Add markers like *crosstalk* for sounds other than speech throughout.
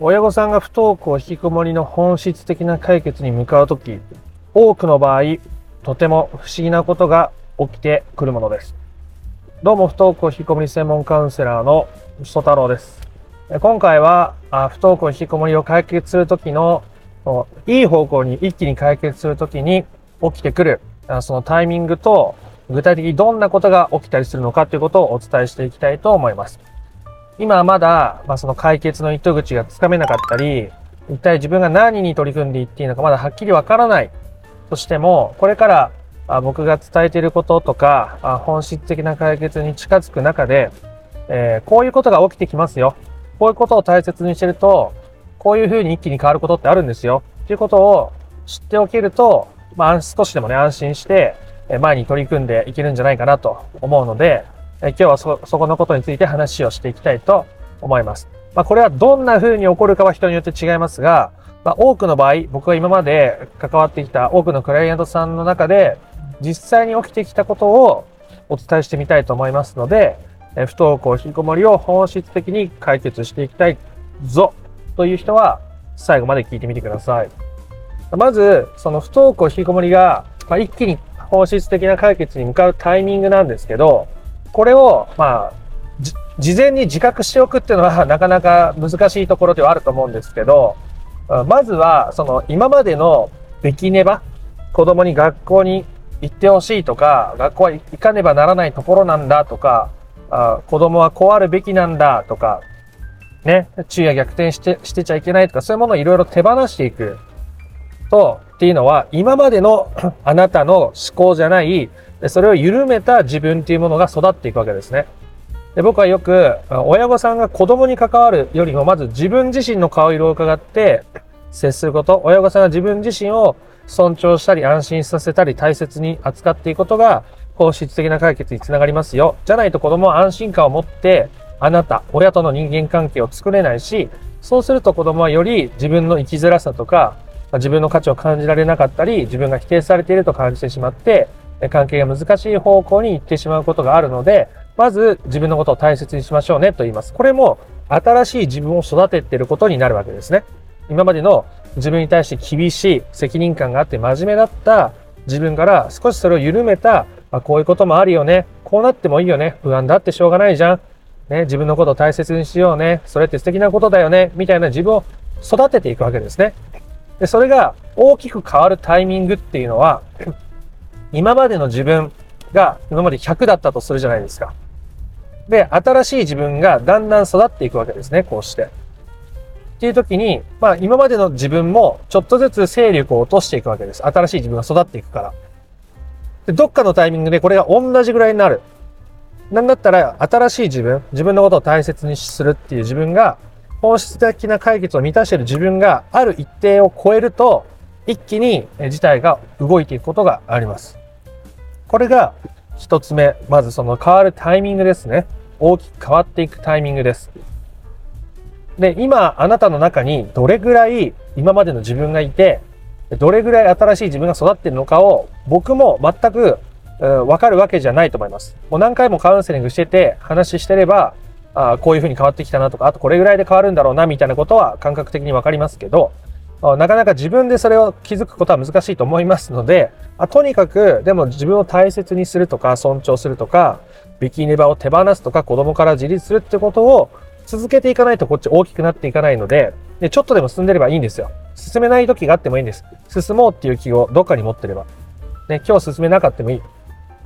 親御さんが不登校引きこもりの本質的な解決に向かうとき、多くの場合、とても不思議なことが起きてくるものです。どうも不登校引きこもり専門カウンセラーの曽太郎です。今回は不登校引きこもりを解決するときのいい方向に一気に解決するときに起きてくるそのタイミングと具体的にどんなことが起きたりするのかということをお伝えしていきたいと思います。今まだ、まあ、その解決の糸口がつかめなかったり、一体自分が何に取り組んでいっていいのかまだはっきりわからないとしても、これからあ僕が伝えていることとかあ、本質的な解決に近づく中で、えー、こういうことが起きてきますよ。こういうことを大切にしてると、こういうふうに一気に変わることってあるんですよ。っていうことを知っておけると、まあ、少しでもね、安心して、前に取り組んでいけるんじゃないかなと思うので、え今日はそ、そこのことについて話をしていきたいと思います。まあ、これはどんな風に起こるかは人によって違いますが、まあ、多くの場合、僕が今まで関わってきた多くのクライアントさんの中で、実際に起きてきたことをお伝えしてみたいと思いますので、え不登校、引きこもりを本質的に解決していきたいぞという人は最後まで聞いてみてください。まず、その不登校、引きこもりが、まあ、一気に本質的な解決に向かうタイミングなんですけど、これを、まあ、事前に自覚しておくっていうのは *laughs* なかなか難しいところではあると思うんですけど、まずは、その今までの出来ねば、子供に学校に行ってほしいとか、学校は行かねばならないところなんだとか、あ子供はこうあるべきなんだとか、ね、昼夜逆転してしてちゃいけないとか、そういうものをいろいろ手放していくと、っていうのは、今までの *clears throat* あなたの思考じゃない、それを緩めた自分っていうものが育っていくわけですね。で僕はよく、親御さんが子供に関わるよりも、まず自分自身の顔色を伺って接すること、親御さんが自分自身を尊重したり安心させたり大切に扱っていくことが、本質的な解決につながりますよ。じゃないと子供は安心感を持って、あなた、親との人間関係を作れないし、そうすると子供はより自分の生きづらさとか、自分の価値を感じられなかったり、自分が否定されていると感じてしまって、関係が難しい方向に行ってしまうことがあるので、まず自分のことを大切にしましょうねと言います。これも新しい自分を育てていることになるわけですね。今までの自分に対して厳しい責任感があって真面目だった自分から少しそれを緩めた、まあ、こういうこともあるよね。こうなってもいいよね。不安だってしょうがないじゃん。ね、自分のことを大切にしようね。それって素敵なことだよね。みたいな自分を育てていくわけですね。で、それが大きく変わるタイミングっていうのは、*laughs* 今までの自分が今まで100だったとするじゃないですか。で、新しい自分がだんだん育っていくわけですね、こうして。っていう時に、まあ今までの自分もちょっとずつ勢力を落としていくわけです。新しい自分が育っていくから。で、どっかのタイミングでこれが同じぐらいになる。なんだったら新しい自分、自分のことを大切にするっていう自分が本質的な解決を満たしている自分がある一定を超えると、一気に事態が動いていくことがあります。これが一つ目。まずその変わるタイミングですね。大きく変わっていくタイミングです。で、今あなたの中にどれぐらい今までの自分がいて、どれぐらい新しい自分が育っているのかを僕も全くわかるわけじゃないと思います。もう何回もカウンセリングしてて話してればあこういう風に変わってきたなとか、あとこれぐらいで変わるんだろうなみたいなことは感覚的にわかりますけど、なかなか自分でそれを気づくことは難しいと思いますので、あとにかく、でも自分を大切にするとか、尊重するとか、ビキニバを手放すとか、子供から自立するってことを続けていかないとこっち大きくなっていかないので、で、ちょっとでも進んでればいいんですよ。進めない時があってもいいんです。進もうっていう気をどっかに持ってれば。ね、今日進めなかったもいい。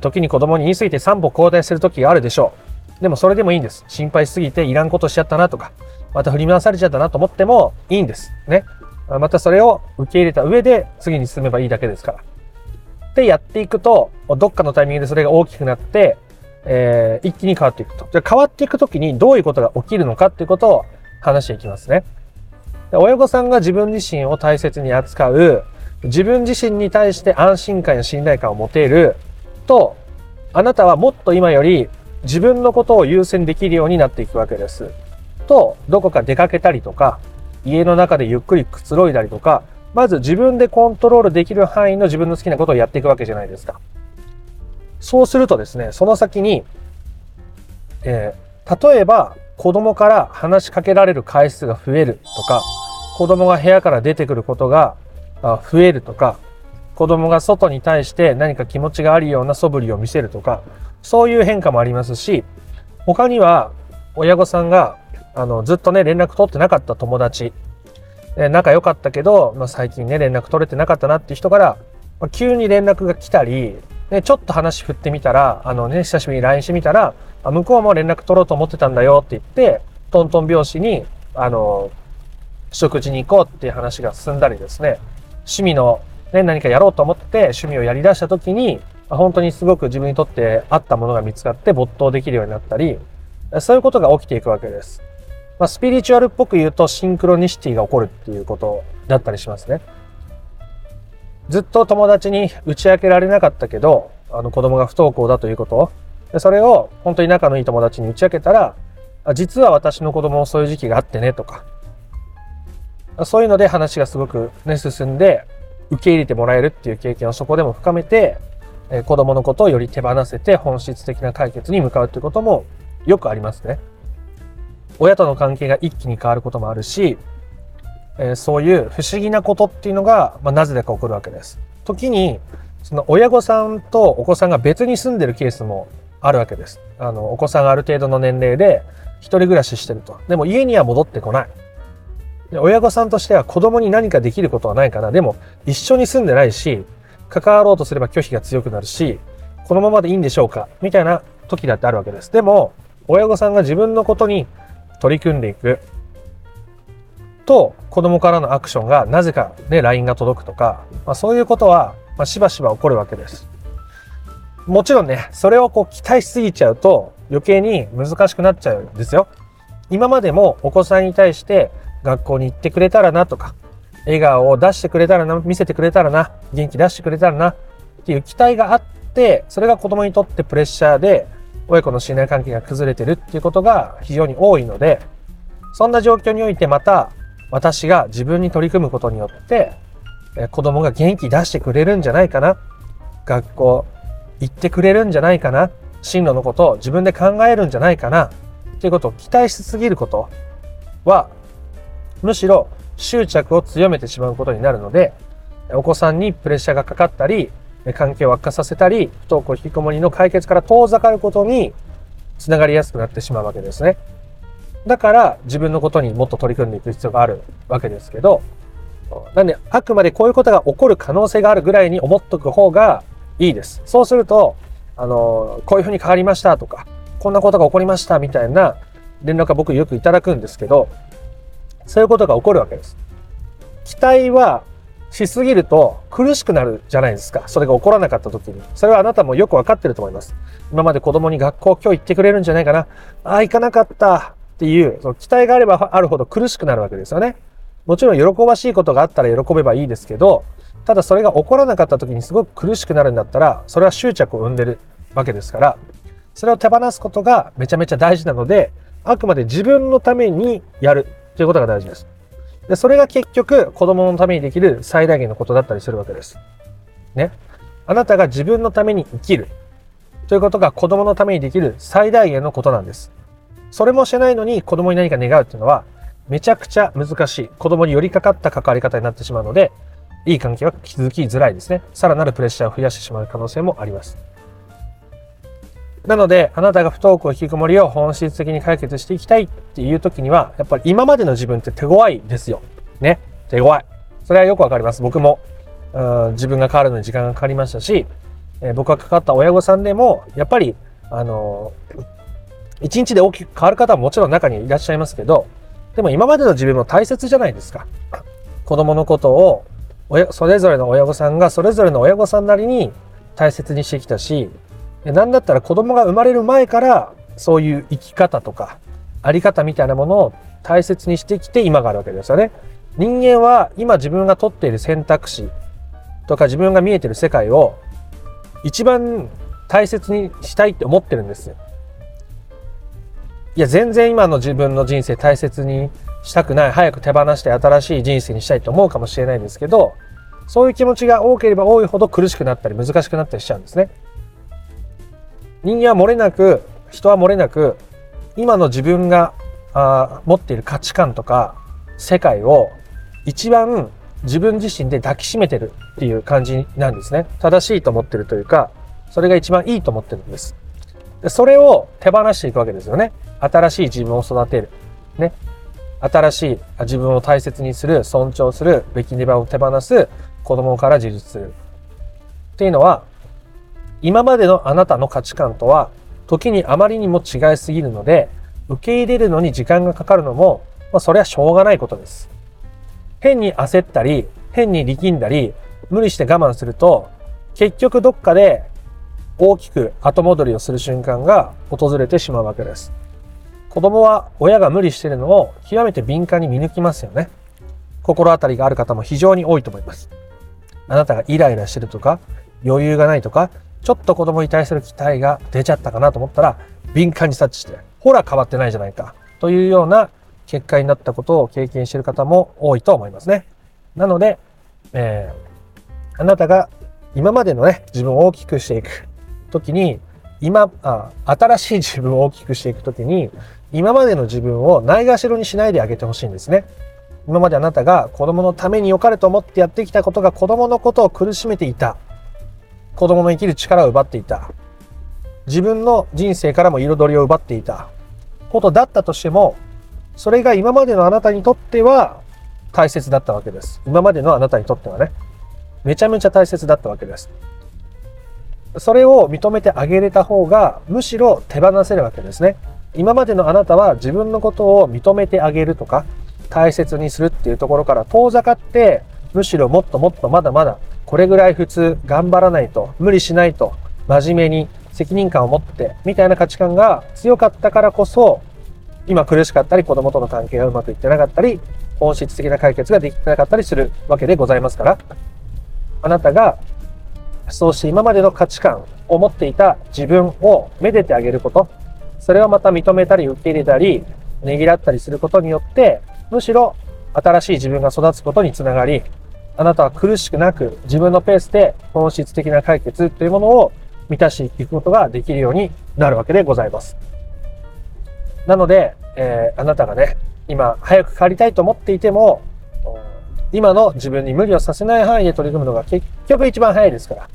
時に子供に言い過ぎて3歩交代する時があるでしょう。でもそれでもいいんです。心配しすぎていらんことしちゃったなとか、また振り回されちゃったなと思ってもいいんです。ね。またそれを受け入れた上で次に進めばいいだけですから。でやっていくと、どっかのタイミングでそれが大きくなって、えー、一気に変わっていくと。じゃ変わっていくときにどういうことが起きるのかっていうことを話していきますね。親御さんが自分自身を大切に扱う、自分自身に対して安心感や信頼感を持てると、あなたはもっと今より自分のことを優先できるようになっていくわけです。と、どこか出かけたりとか、家の中でゆっくりくつろいだりとか、まず自分でコントロールできる範囲の自分の好きなことをやっていくわけじゃないですか。そうするとですね、その先に、えー、例えば、子供から話しかけられる回数が増えるとか、子供が部屋から出てくることが増えるとか、子供が外に対して何か気持ちがあるような素振りを見せるとか、そういう変化もありますし、他には親御さんがあのずっとね連絡取ってなかった友達、仲良かったけど、まあ、最近ね連絡取れてなかったなっていう人から、まあ、急に連絡が来たり、ね、ちょっと話振ってみたら、あのね、久しぶりに LINE してみたら、あ向こうも連絡取ろうと思ってたんだよって言って、トントン拍子に、あの、食事に行こうっていう話が進んだりですね、趣味の、ね、何かやろうと思って趣味をやり出した時に、本当にすごく自分にとって合ったものが見つかって没頭できるようになったり、そういうことが起きていくわけです。まあ、スピリチュアルっぽく言うとシンクロニシティが起こるっていうことだったりしますね。ずっと友達に打ち明けられなかったけど、あの子供が不登校だということでそれを本当に仲のいい友達に打ち明けたら、実は私の子供もそういう時期があってねとか、そういうので話がすごくね、進んで、受け入れてもらえるっていう経験をそこでも深めて、え子供のことをより手放せて本質的な解決に向かうということもよくありますね。親との関係が一気に変わることもあるし、え、そういう不思議なことっていうのが、まあ、なぜだか起こるわけです。時に、その親御さんとお子さんが別に住んでるケースもあるわけです。あの、お子さんがある程度の年齢で一人暮らししてると。でも家には戻ってこない。で親御さんとしては子供に何かできることはないかな。でも一緒に住んでないし、関わろうとすれば拒否が強くなるし、このままでいいんでしょうかみたいな時だってあるわけです。でも、親御さんが自分のことに取り組んでいくと子供からのアクションがなぜかね LINE が届くとか、まあ、そういうことは、まあ、しばしば起こるわけです。もちろんねそれをこう期待しすぎちゃうと余計に難しくなっちゃうんですよ。今までもお子さんに対して学校に行ってくれたらなとか笑顔を出してくれたらな見せてくれたらな元気出してくれたらなっていう期待があってそれが子供にとってプレッシャーで親子の信頼関係が崩れてるっていうことが非常に多いのでそんな状況においてまた私が自分に取り組むことによって、え子供が元気出してくれるんじゃないかな。学校行ってくれるんじゃないかな。進路のことを自分で考えるんじゃないかな。っていうことを期待しすぎることは、むしろ執着を強めてしまうことになるので、お子さんにプレッシャーがかかったり、関係を悪化させたり、不登校引きこもりの解決から遠ざかることにつながりやすくなってしまうわけですね。だから自分のことにもっと取り組んでいく必要があるわけですけど、なんであくまでこういうことが起こる可能性があるぐらいに思っとく方がいいです。そうすると、あの、こういうふうに変わりましたとか、こんなことが起こりましたみたいな連絡が僕よくいただくんですけど、そういうことが起こるわけです。期待はしすぎると苦しくなるじゃないですか。それが起こらなかった時に。それはあなたもよくわかってると思います。今まで子供に学校今日行ってくれるんじゃないかな。ああ、行かなかった。っていう、その期待があればあるほど苦しくなるわけですよね。もちろん喜ばしいことがあったら喜べばいいですけど、ただそれが起こらなかった時にすごく苦しくなるんだったら、それは執着を生んでるわけですから、それを手放すことがめちゃめちゃ大事なので、あくまで自分のためにやるということが大事です。で、それが結局子供のためにできる最大限のことだったりするわけです。ね。あなたが自分のために生きるということが子供のためにできる最大限のことなんです。それもしてないのに子供に何か願うっていうのは、めちゃくちゃ難しい。子供に寄りかかった関わり方になってしまうので、いい関係は築きづらいですね。さらなるプレッシャーを増やしてしまう可能性もあります。なので、あなたが不登校引きこもりを本質的に解決していきたいっていう時には、やっぱり今までの自分って手強いですよ。ね。手強い。それはよくわかります。僕も、自分が変わるのに時間がかかりましたし、えー、僕がかかった親御さんでも、やっぱり、あのー一日で大きく変わる方ももちろん中にいらっしゃいますけど、でも今までの自分も大切じゃないですか。子供のことを、それぞれの親御さんがそれぞれの親御さんなりに大切にしてきたし、なんだったら子供が生まれる前からそういう生き方とか、あり方みたいなものを大切にしてきて今があるわけですよね。人間は今自分が取っている選択肢とか自分が見えてる世界を一番大切にしたいって思ってるんですよ。いや、全然今の自分の人生大切にしたくない、早く手放して新しい人生にしたいと思うかもしれないですけど、そういう気持ちが多ければ多いほど苦しくなったり難しくなったりしちゃうんですね。人間は漏れなく、人は漏れなく、今の自分があ持っている価値観とか世界を一番自分自身で抱きしめてるっていう感じなんですね。正しいと思ってるというか、それが一番いいと思ってるんです。でそれを手放していくわけですよね。新しい自分を育てる。ね。新しい自分を大切にする、尊重する、べきネバを手放す、子供から自立する。っていうのは、今までのあなたの価値観とは、時にあまりにも違いすぎるので、受け入れるのに時間がかかるのも、まあ、それはしょうがないことです。変に焦ったり、変に力んだり、無理して我慢すると、結局どっかで大きく後戻りをする瞬間が訪れてしまうわけです。子供は親が無理してるのを極めて敏感に見抜きますよね。心当たりがある方も非常に多いと思います。あなたがイライラしてるとか、余裕がないとか、ちょっと子供に対する期待が出ちゃったかなと思ったら、敏感に察知して、ほら変わってないじゃないか、というような結果になったことを経験している方も多いと思いますね。なので、えー、あなたが今までのね、自分を大きくしていく時に、今あ、新しい自分を大きくしていくときに、今までの自分をないがしろにしないであげてほしいんですね。今まであなたが子供のために良かれと思ってやってきたことが子供のことを苦しめていた。子供の生きる力を奪っていた。自分の人生からも彩りを奪っていたことだったとしても、それが今までのあなたにとっては大切だったわけです。今までのあなたにとってはね。めちゃめちゃ大切だったわけです。それを認めてあげれた方が、むしろ手放せるわけですね。今までのあなたは自分のことを認めてあげるとか、大切にするっていうところから遠ざかって、むしろもっともっとまだまだ、これぐらい普通頑張らないと、無理しないと、真面目に責任感を持って、みたいな価値観が強かったからこそ、今苦しかったり、子供との関係がうまくいってなかったり、本質的な解決ができてなかったりするわけでございますから、あなたがそうして今までの価値観を持っていた自分をめでてあげること、それをまた認めたり受け入れたり、ねぎらったりすることによって、むしろ新しい自分が育つことにつながり、あなたは苦しくなく自分のペースで本質的な解決というものを満たしていくことができるようになるわけでございます。なので、えー、あなたがね、今早く帰りたいと思っていても、今の自分に無理をさせない範囲で取り組むのが結局一番早いですから。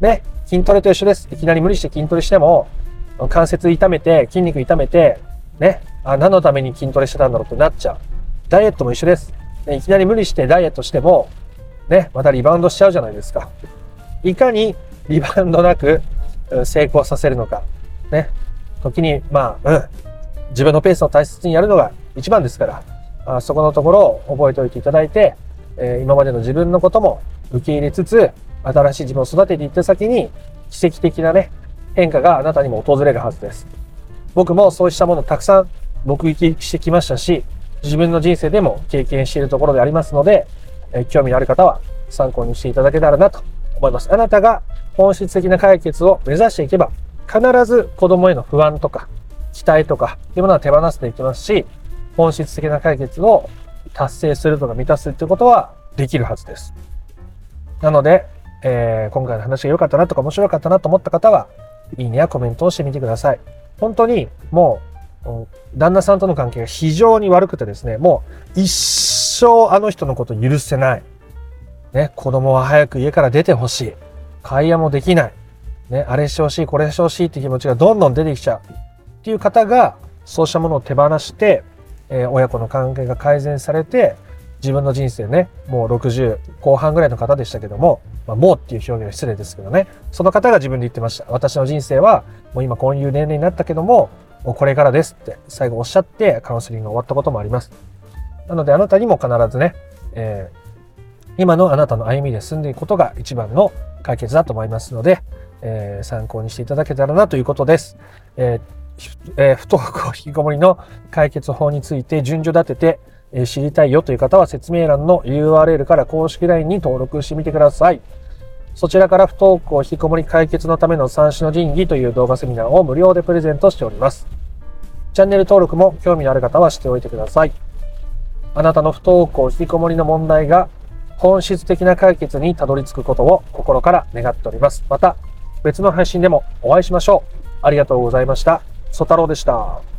ね、筋トレと一緒です。いきなり無理して筋トレしても、関節痛めて、筋肉痛めて、ね、あ、何のために筋トレしてたんだろうってなっちゃう。ダイエットも一緒です。いきなり無理してダイエットしても、ね、またリバウンドしちゃうじゃないですか。いかにリバウンドなく成功させるのか。ね。時に、まあ、うん。自分のペースを大切にやるのが一番ですから、あそこのところを覚えておいていただいて、えー、今までの自分のことも受け入れつつ、新しい自分を育てていった先に、奇跡的なね、変化があなたにも訪れるはずです。僕もそうしたものをたくさん目撃してきましたし、自分の人生でも経験しているところでありますので、え興味のある方は参考にしていただけたらなと思います。あなたが本質的な解決を目指していけば、必ず子供への不安とか、期待とか、っていうものは手放していきますし、本質的な解決を達成するとか満たすっていうことはできるはずです。なので、えー、今回の話が良かったなとか面白かったなと思った方は、いいねやコメントをしてみてください。本当にもう、旦那さんとの関係が非常に悪くてですね、もう一生あの人のこと許せない。ね、子供は早く家から出てほしい。会話もできない。ね、あれしてほしい、これしてほしいって気持ちがどんどん出てきちゃう。っていう方が、そうしたものを手放して、えー、親子の関係が改善されて、自分の人生ね、もう60後半ぐらいの方でしたけども、まあ、もうっていう表現は失礼ですけどね、その方が自分で言ってました。私の人生は、もう今こういう年齢になったけども、もうこれからですって最後おっしゃってカウンセリングが終わったこともあります。なのであなたにも必ずね、えー、今のあなたの歩みで進んでいくことが一番の解決だと思いますので、えー、参考にしていただけたらなということです。えーえー、不登校引きこもりの解決法について順序立てて、え知りたいよという方は説明欄の URL から公式 LINE に登録してみてください。そちらから不登校引きこもり解決のための三種の神器という動画セミナーを無料でプレゼントしております。チャンネル登録も興味のある方はしておいてください。あなたの不登校引きこもりの問題が本質的な解決にたどり着くことを心から願っております。また別の配信でもお会いしましょう。ありがとうございました。ソタロウでした。